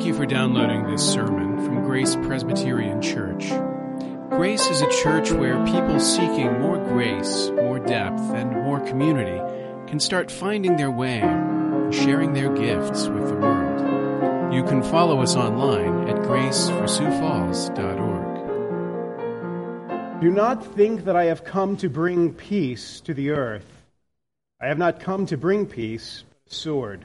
Thank you for downloading this sermon from Grace Presbyterian Church. Grace is a church where people seeking more grace, more depth, and more community can start finding their way sharing their gifts with the world. You can follow us online at graceforsiouxfalls.org. Do not think that I have come to bring peace to the earth. I have not come to bring peace, but a sword.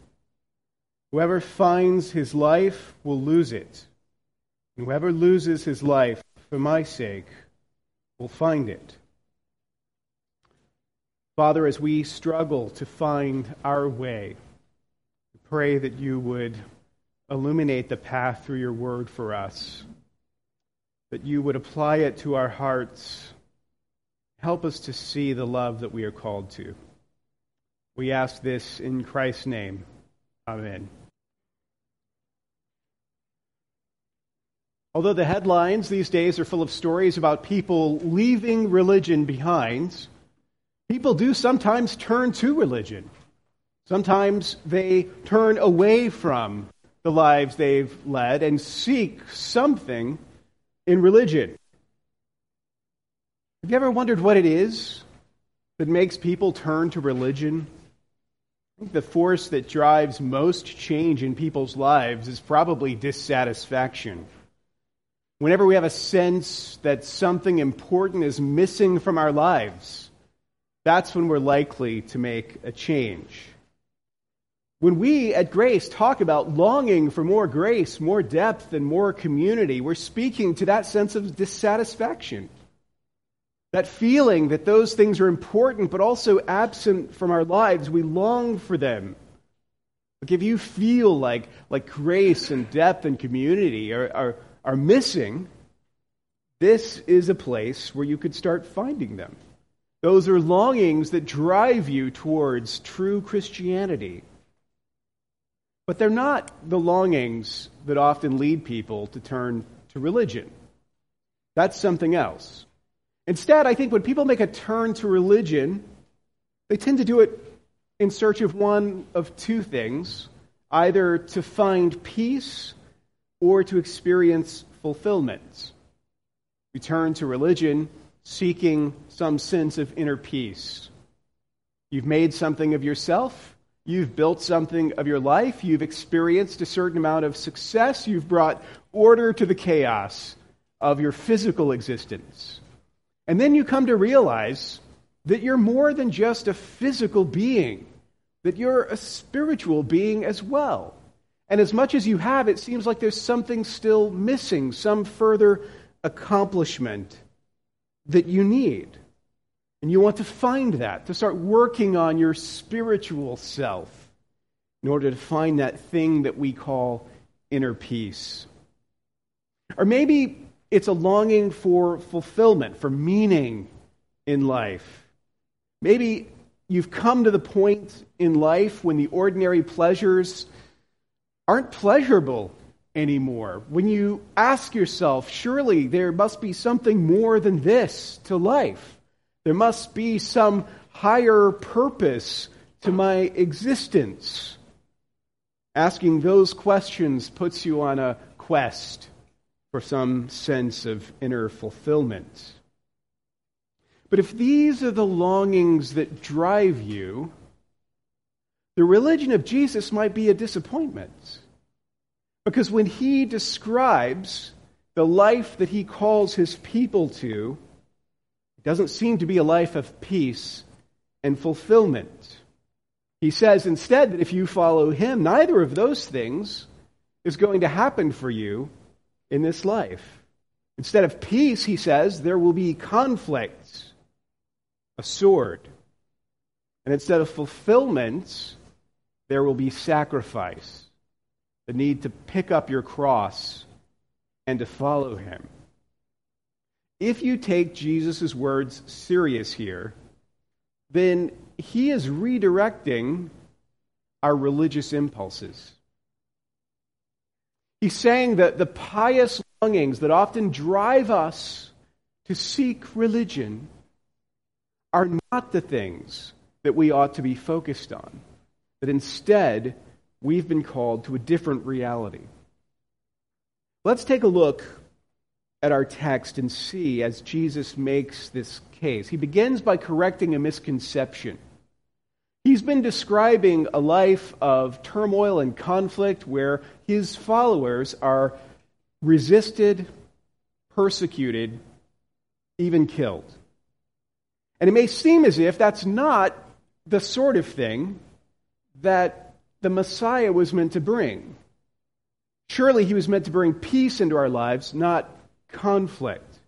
Whoever finds his life will lose it, and whoever loses his life for my sake will find it. Father, as we struggle to find our way, we pray that you would illuminate the path through your word for us, that you would apply it to our hearts. Help us to see the love that we are called to. We ask this in Christ's name. Amen. Although the headlines these days are full of stories about people leaving religion behind, people do sometimes turn to religion. Sometimes they turn away from the lives they've led and seek something in religion. Have you ever wondered what it is that makes people turn to religion? I think the force that drives most change in people's lives is probably dissatisfaction. Whenever we have a sense that something important is missing from our lives, that's when we're likely to make a change. When we at Grace talk about longing for more grace, more depth, and more community, we're speaking to that sense of dissatisfaction. That feeling that those things are important but also absent from our lives, we long for them. Like if you feel like, like grace and depth and community are, are are missing, this is a place where you could start finding them. Those are longings that drive you towards true Christianity. But they're not the longings that often lead people to turn to religion. That's something else. Instead, I think when people make a turn to religion, they tend to do it in search of one of two things either to find peace or to experience fulfillment. We turn to religion seeking some sense of inner peace. You've made something of yourself. You've built something of your life. You've experienced a certain amount of success. You've brought order to the chaos of your physical existence. And then you come to realize that you're more than just a physical being, that you're a spiritual being as well. And as much as you have, it seems like there's something still missing, some further accomplishment that you need. And you want to find that, to start working on your spiritual self in order to find that thing that we call inner peace. Or maybe it's a longing for fulfillment, for meaning in life. Maybe you've come to the point in life when the ordinary pleasures aren't pleasurable anymore. When you ask yourself, surely there must be something more than this to life, there must be some higher purpose to my existence. Asking those questions puts you on a quest for some sense of inner fulfillment. But if these are the longings that drive you, the religion of Jesus might be a disappointment. Because when he describes the life that he calls his people to, it doesn't seem to be a life of peace and fulfillment. He says instead that if you follow him, neither of those things is going to happen for you in this life. Instead of peace, he says, there will be conflict, a sword. And instead of fulfillment, there will be sacrifice, the need to pick up your cross and to follow him. If you take Jesus' words serious here, then he is redirecting our religious impulses. He's saying that the pious longings that often drive us to seek religion are not the things that we ought to be focused on, that instead we've been called to a different reality. Let's take a look at our text and see as Jesus makes this case. He begins by correcting a misconception. He's been describing a life of turmoil and conflict where his followers are resisted, persecuted, even killed. And it may seem as if that's not the sort of thing that the Messiah was meant to bring. Surely he was meant to bring peace into our lives, not conflict.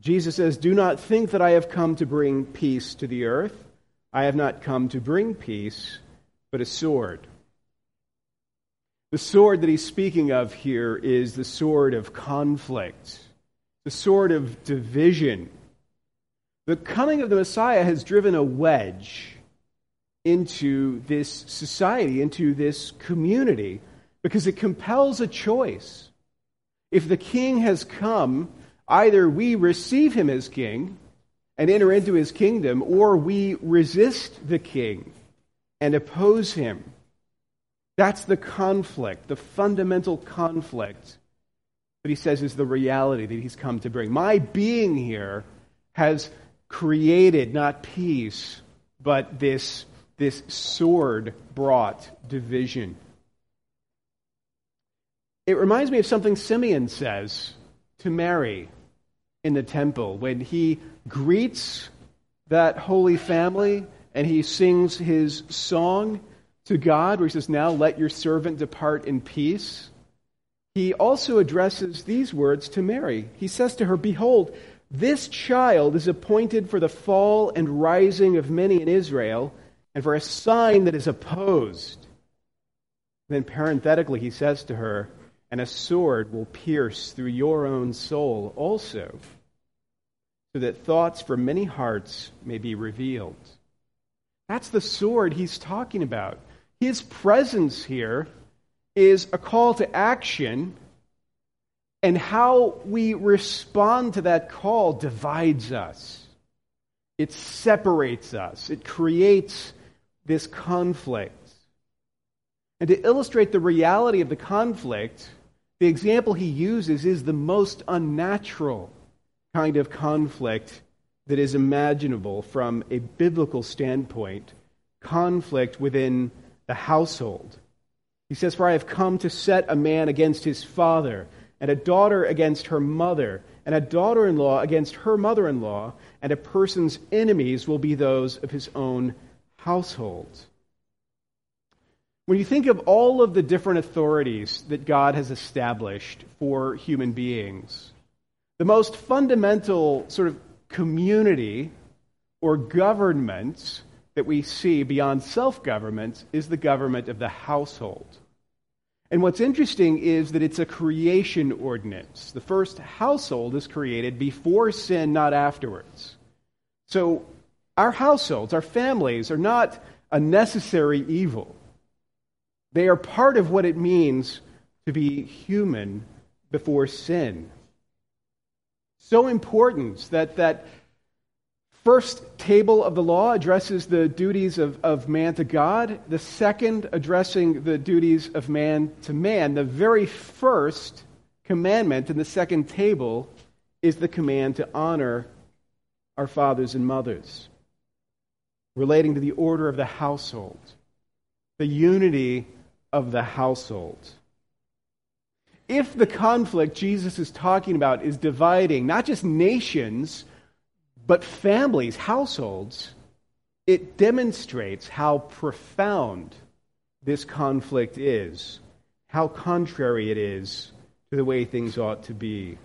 Jesus says, Do not think that I have come to bring peace to the earth. I have not come to bring peace, but a sword. The sword that he's speaking of here is the sword of conflict, the sword of division. The coming of the Messiah has driven a wedge into this society, into this community, because it compels a choice. If the king has come, either we receive him as king and enter into his kingdom, or we resist the king and oppose him. That's the conflict, the fundamental conflict that he says is the reality that he's come to bring. My being here has created not peace, but this, this sword brought division. It reminds me of something Simeon says to Mary in the temple when he greets that holy family and he sings his song to God, where he says, Now let your servant depart in peace. He also addresses these words to Mary. He says to her, Behold, this child is appointed for the fall and rising of many in Israel, and for a sign that is opposed. Then, parenthetically, he says to her, And a sword will pierce through your own soul also so that thoughts from many hearts may be revealed. That's the sword he's talking about. His presence here is a call to action, and how we respond to that call divides us. It separates us, it creates this conflict. And to illustrate the reality of the conflict, the example he uses is the most unnatural kind of conflict that is imaginable from a biblical standpoint conflict within the household. He says, For I have come to set a man against his father, and a daughter against her mother, and a daughter in law against her mother in law, and a person's enemies will be those of his own household. When you think of all of the different authorities that God has established for human beings, the most fundamental sort of community or government that we see beyond self government is the government of the household. And what's interesting is that it's a creation ordinance. The first household is created before sin, not afterwards. So our households, our families, are not a necessary evil. They are part of what it means to be human before sin. So important that that first table of the law addresses the duties of, of man to God, the second addressing the duties of man to man. The very first commandment in the second table is the command to honor our fathers and mothers, relating to the order of the household, the unity of the household if the conflict Jesus is talking about is dividing not just nations, but families, households, it demonstrates how profound this conflict is, how contrary it is to the way things ought to be.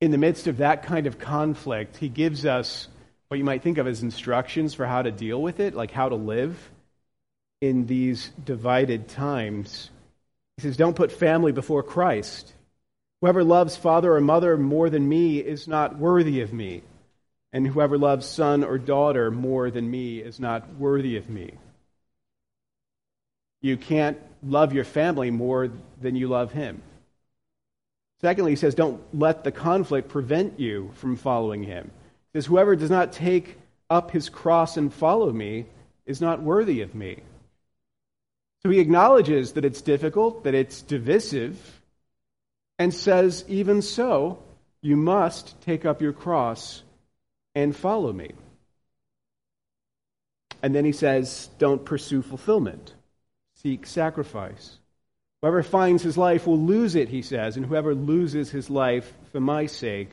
In the midst of that kind of conflict, he gives us what you might think of as instructions for how to deal with it, like how to live in these divided times. He says, Don't put family before Christ. Whoever loves father or mother more than me is not worthy of me, and whoever loves son or daughter more than me is not worthy of me. You can't love your family more than you love him. Secondly, he says, Don't let the conflict prevent you from following him. Says, Whoever does not take up his cross and follow me is not worthy of me. So he acknowledges that it's difficult, that it's divisive, and says, Even so, you must take up your cross and follow me. And then he says, Don't pursue fulfillment, seek sacrifice. Whoever finds his life will lose it, he says, and whoever loses his life for my sake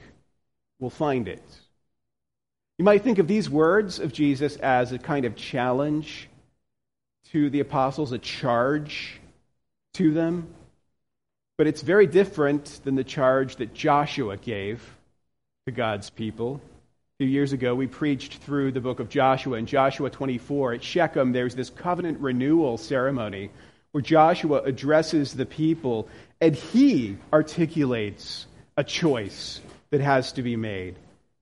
will find it. You might think of these words of Jesus as a kind of challenge to the apostles, a charge to them. But it's very different than the charge that Joshua gave to God's people. A few years ago, we preached through the book of Joshua. In Joshua 24, at Shechem, there's this covenant renewal ceremony where Joshua addresses the people and he articulates a choice that has to be made.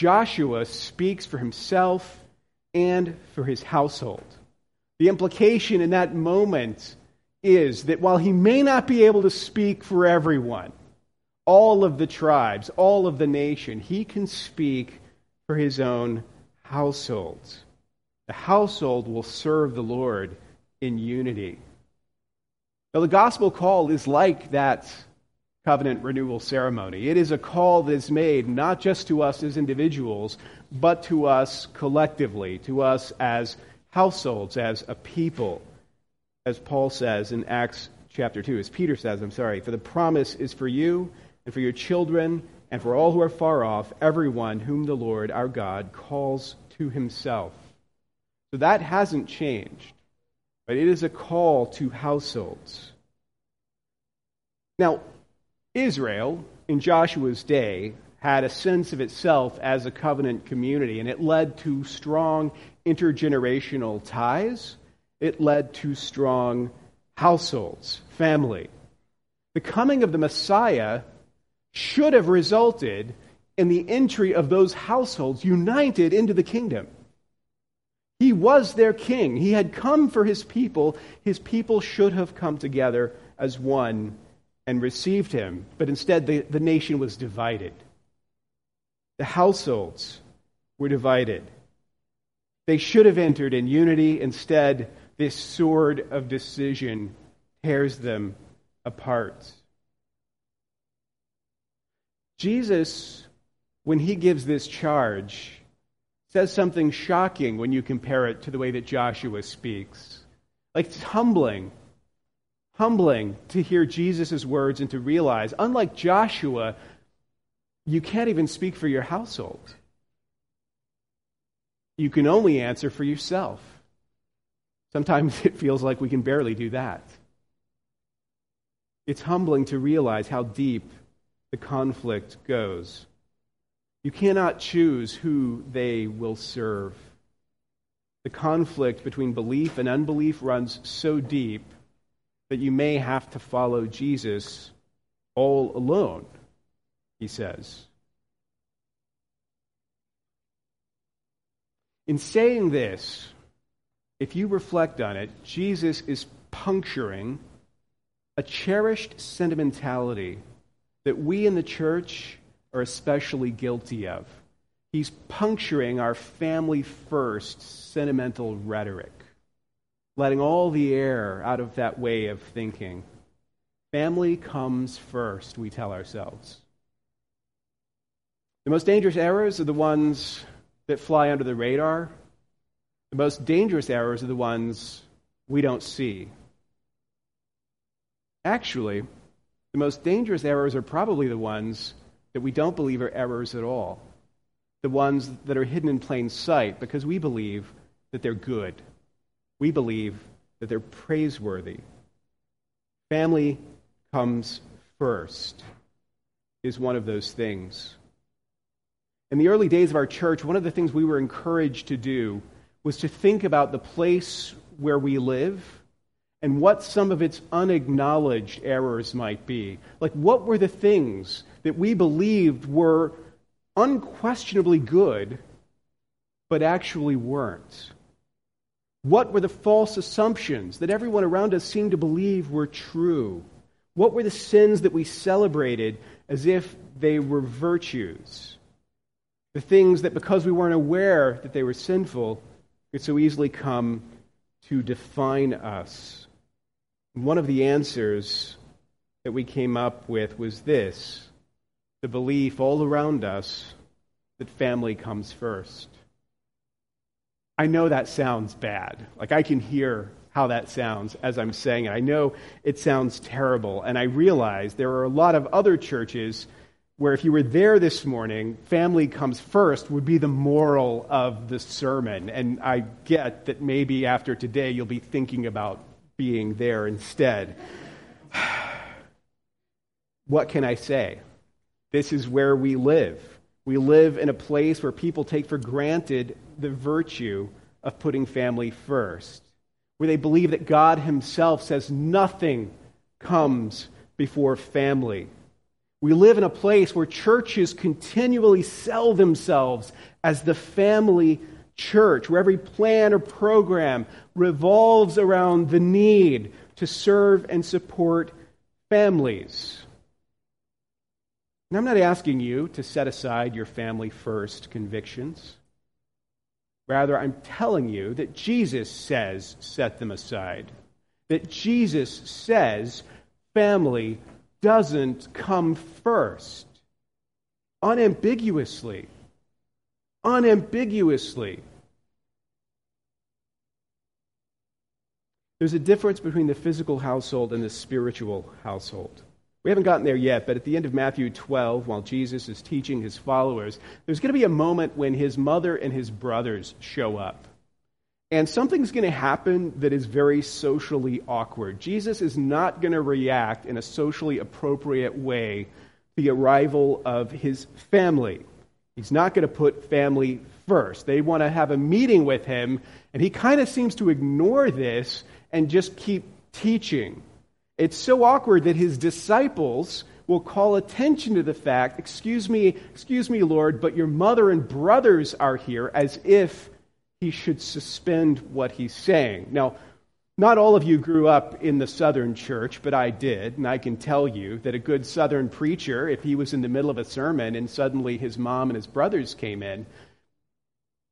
Joshua speaks for himself and for his household. The implication in that moment is that while he may not be able to speak for everyone, all of the tribes, all of the nation, he can speak for his own household. The household will serve the Lord in unity. Now, the gospel call is like that covenant renewal ceremony. It is a call that is made not just to us as individuals, but to us collectively, to us as households, as a people. As Paul says in Acts chapter 2, as Peter says, I'm sorry, for the promise is for you and for your children and for all who are far off, everyone whom the Lord our God calls to himself. So that hasn't changed, but it is a call to households. Now, Israel, in Joshua's day, had a sense of itself as a covenant community, and it led to strong intergenerational ties. It led to strong households, family. The coming of the Messiah should have resulted in the entry of those households united into the kingdom. He was their king. He had come for his people. His people should have come together as one and received him, but instead the, the nation was divided. The households were divided. They should have entered in unity. Instead, this sword of decision tears them apart. Jesus, when he gives this charge, says something shocking when you compare it to the way that Joshua speaks. Like it's humbling humbling to hear Jesus' words and to realize, unlike Joshua, you can't even speak for your household. You can only answer for yourself. Sometimes it feels like we can barely do that. It's humbling to realize how deep the conflict goes. You cannot choose who they will serve. The conflict between belief and unbelief runs so deep that you may have to follow Jesus all alone, he says. In saying this, if you reflect on it, Jesus is puncturing a cherished sentimentality that we in the church are especially guilty of. He's puncturing our family first sentimental rhetoric letting all the air out of that way of thinking. Family comes first, we tell ourselves. The most dangerous errors are the ones that fly under the radar. The most dangerous errors are the ones we don't see. Actually, the most dangerous errors are probably the ones that we don't believe are errors at all, the ones that are hidden in plain sight because we believe that they're good. We believe that they're praiseworthy. Family comes first is one of those things. In the early days of our church, one of the things we were encouraged to do was to think about the place where we live and what some of its unacknowledged errors might be. Like, what were the things that we believed were unquestionably good, but actually weren't? What were the false assumptions that everyone around us seemed to believe were true? What were the sins that we celebrated as if they were virtues? The things that, because we weren't aware that they were sinful, could so easily come to define us. One of the answers that we came up with was this the belief all around us that family comes first. I know that sounds bad. Like I can hear how that sounds as I'm saying it. I know it sounds terrible, and I realize there are a lot of other churches where if you were there this morning, family comes first would be the moral of the sermon. And I get that maybe after today you'll be thinking about being there instead. what can I say? This is where we live. We live in a place where people take for granted the virtue of putting family first, where they believe that God Himself says nothing comes before family. We live in a place where churches continually sell themselves as the family church, where every plan or program revolves around the need to serve and support families. And I'm not asking you to set aside your family first convictions. Rather, I'm telling you that Jesus says set them aside. That Jesus says family doesn't come first. Unambiguously. Unambiguously. There's a difference between the physical household and the spiritual household. We haven't gotten there yet, but at the end of Matthew 12, while Jesus is teaching his followers, there's going to be a moment when his mother and his brothers show up. And something's going to happen that is very socially awkward. Jesus is not going to react in a socially appropriate way to the arrival of his family. He's not going to put family first. They want to have a meeting with him, and he kind of seems to ignore this and just keep teaching. It's so awkward that his disciples will call attention to the fact, excuse me, excuse me, Lord, but your mother and brothers are here, as if he should suspend what he's saying. Now, not all of you grew up in the Southern church, but I did, and I can tell you that a good Southern preacher, if he was in the middle of a sermon and suddenly his mom and his brothers came in,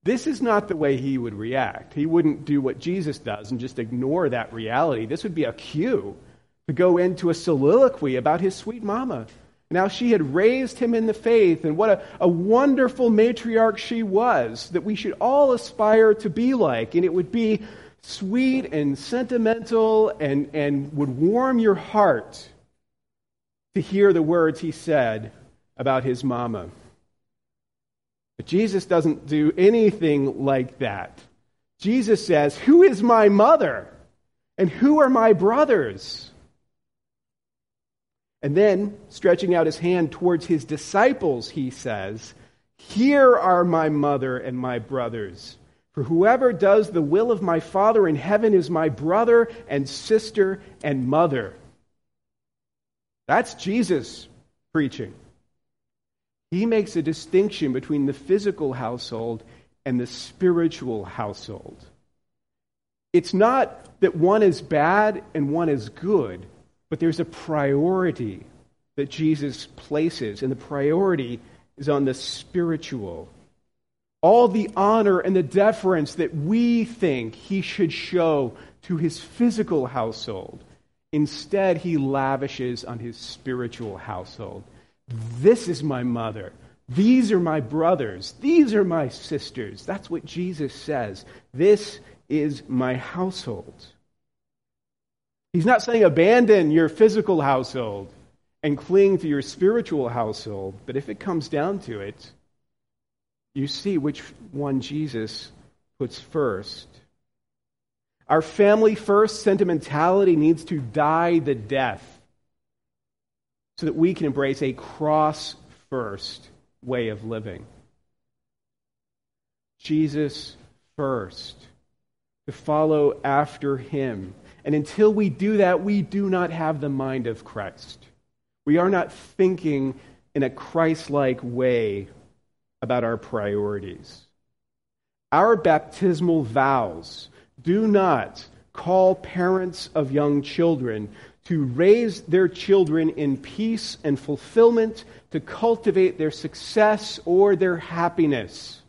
this is not the way he would react. He wouldn't do what Jesus does and just ignore that reality. This would be a cue to go into a soliloquy about his sweet mama. Now, she had raised him in the faith, and what a, a wonderful matriarch she was that we should all aspire to be like. And it would be sweet and sentimental and, and would warm your heart to hear the words he said about his mama. But Jesus doesn't do anything like that. Jesus says, Who is my mother? And who are my brothers? And then, stretching out his hand towards his disciples, he says, Here are my mother and my brothers. For whoever does the will of my Father in heaven is my brother and sister and mother. That's Jesus preaching. He makes a distinction between the physical household and the spiritual household. It's not that one is bad and one is good, but there's a priority that Jesus places, and the priority is on the spiritual. All the honor and the deference that we think he should show to his physical household, instead, he lavishes on his spiritual household. This is my mother. These are my brothers. These are my sisters. That's what Jesus says. This is my household. He's not saying abandon your physical household and cling to your spiritual household, but if it comes down to it, you see which one Jesus puts first. Our family first sentimentality needs to die the death so that we can embrace a cross first way of living. Jesus first, to follow after him. And until we do that, we do not have the mind of Christ. We are not thinking in a Christ like way about our priorities. Our baptismal vows do not call parents of young children to raise their children in peace and fulfillment, to cultivate their success or their happiness.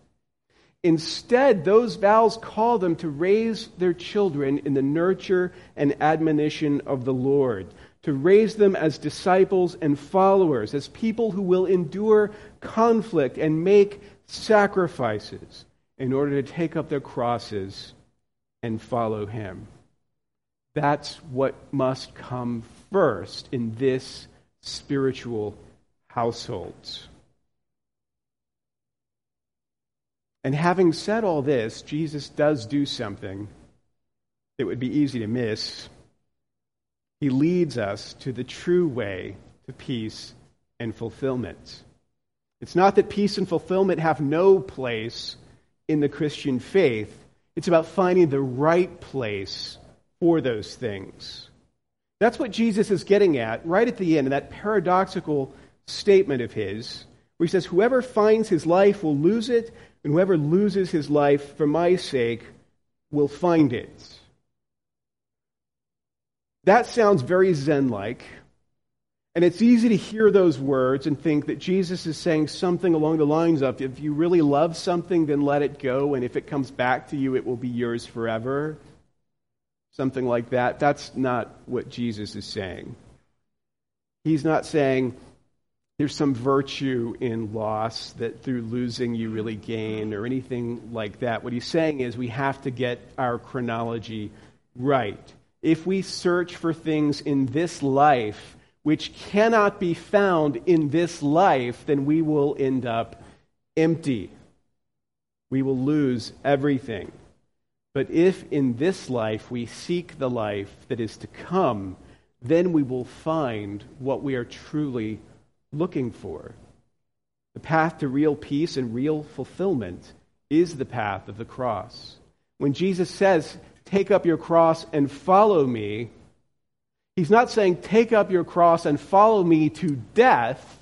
Instead, those vows call them to raise their children in the nurture and admonition of the Lord, to raise them as disciples and followers, as people who will endure conflict and make sacrifices in order to take up their crosses and follow Him. That's what must come first in this spiritual household. And having said all this, Jesus does do something that would be easy to miss. He leads us to the true way to peace and fulfillment. It's not that peace and fulfillment have no place in the Christian faith, it's about finding the right place for those things. That's what Jesus is getting at right at the end in that paradoxical statement of his, where he says, Whoever finds his life will lose it, and whoever loses his life for my sake will find it. That sounds very Zen like. And it's easy to hear those words and think that Jesus is saying something along the lines of if you really love something, then let it go, and if it comes back to you, it will be yours forever. Something like that. That's not what Jesus is saying. He's not saying, there's some virtue in loss that through losing you really gain or anything like that. What he's saying is we have to get our chronology right. If we search for things in this life which cannot be found in this life, then we will end up empty. We will lose everything. But if in this life we seek the life that is to come, then we will find what we are truly looking for. The path to real peace and real fulfillment is the path of the cross. When Jesus says, Take up your cross and follow me, he's not saying, Take up your cross and follow me to death.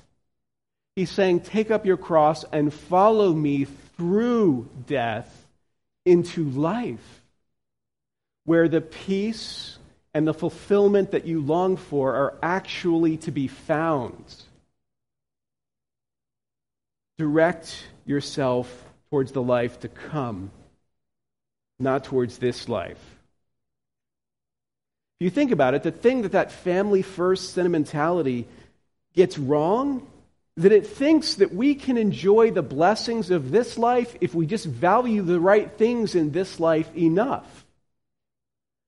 He's saying, Take up your cross and follow me through death into life, where the peace and the fulfillment that you long for are actually to be found. Direct yourself towards the life to come, not towards this life. If you think about it, the thing that that family first sentimentality gets wrong that it thinks that we can enjoy the blessings of this life if we just value the right things in this life enough.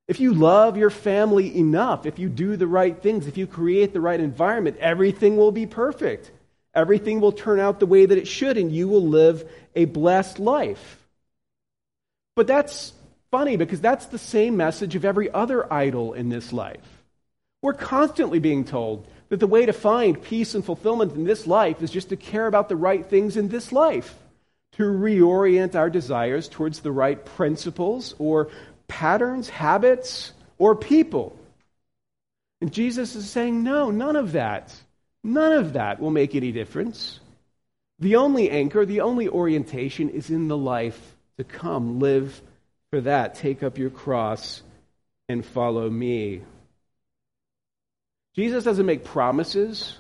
If you love your family enough, if you do the right things, if you create the right environment, everything will be perfect. Everything will turn out the way that it should, and you will live a blessed life. But that's funny because that's the same message of every other idol in this life. We're constantly being told that the way to find peace and fulfillment in this life is just to care about the right things in this life, to reorient our desires towards the right principles or patterns, habits, or people. And Jesus is saying, no, none of that. None of that will make any difference. The only anchor, the only orientation is in the life to come. Live for that. Take up your cross and follow me. Jesus doesn't make promises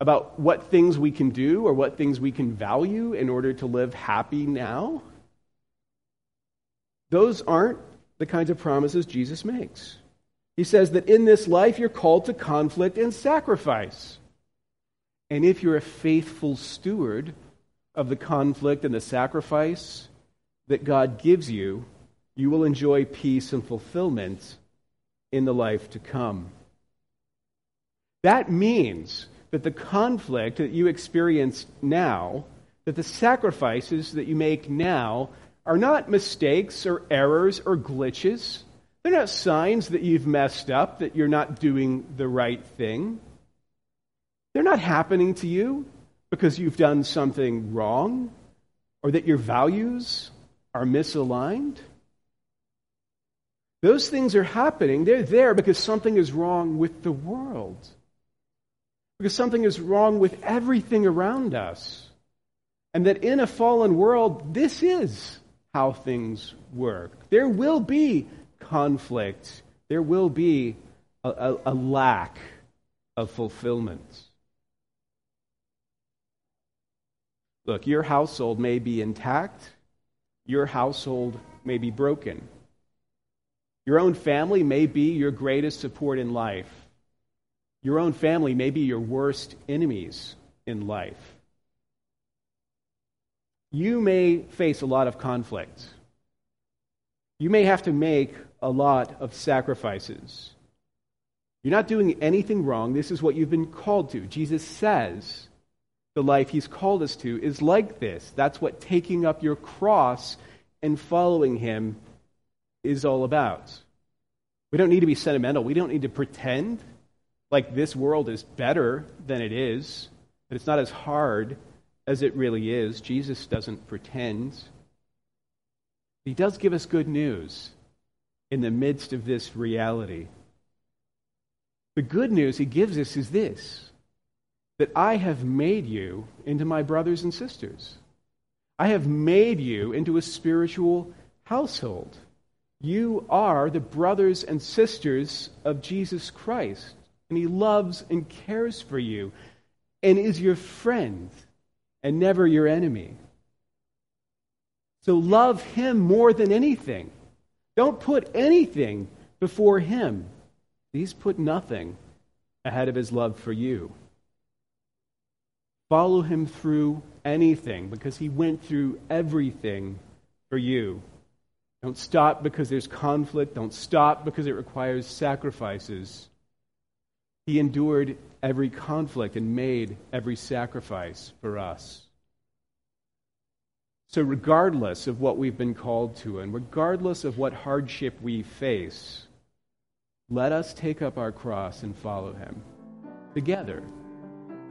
about what things we can do or what things we can value in order to live happy now. Those aren't the kinds of promises Jesus makes. He says that in this life you're called to conflict and sacrifice. And if you're a faithful steward of the conflict and the sacrifice that God gives you, you will enjoy peace and fulfillment in the life to come. That means that the conflict that you experience now, that the sacrifices that you make now, are not mistakes or errors or glitches. They're not signs that you've messed up, that you're not doing the right thing. They're not happening to you because you've done something wrong or that your values are misaligned. Those things are happening. They're there because something is wrong with the world. Because something is wrong with everything around us. And that in a fallen world, this is how things work. There will be conflict, there will be a, a, a lack of fulfillment. Look, your household may be intact, your household may be broken. Your own family may be your greatest support in life. Your own family may be your worst enemies in life. You may face a lot of conflict. You may have to make a lot of sacrifices. You're not doing anything wrong. This is what you've been called to. Jesus says the life he's called us to is like this. That's what taking up your cross and following him is all about. We don't need to be sentimental. We don't need to pretend like this world is better than it is, that it's not as hard as it really is. Jesus doesn't pretend. He does give us good news in the midst of this reality. The good news he gives us is this that I have made you into my brothers and sisters. I have made you into a spiritual household. You are the brothers and sisters of Jesus Christ, and he loves and cares for you and is your friend and never your enemy. So love him more than anything. Don't put anything before him. He's put nothing ahead of his love for you. Follow him through anything because he went through everything for you. Don't stop because there's conflict. Don't stop because it requires sacrifices. He endured every conflict and made every sacrifice for us. So, regardless of what we've been called to, and regardless of what hardship we face, let us take up our cross and follow him together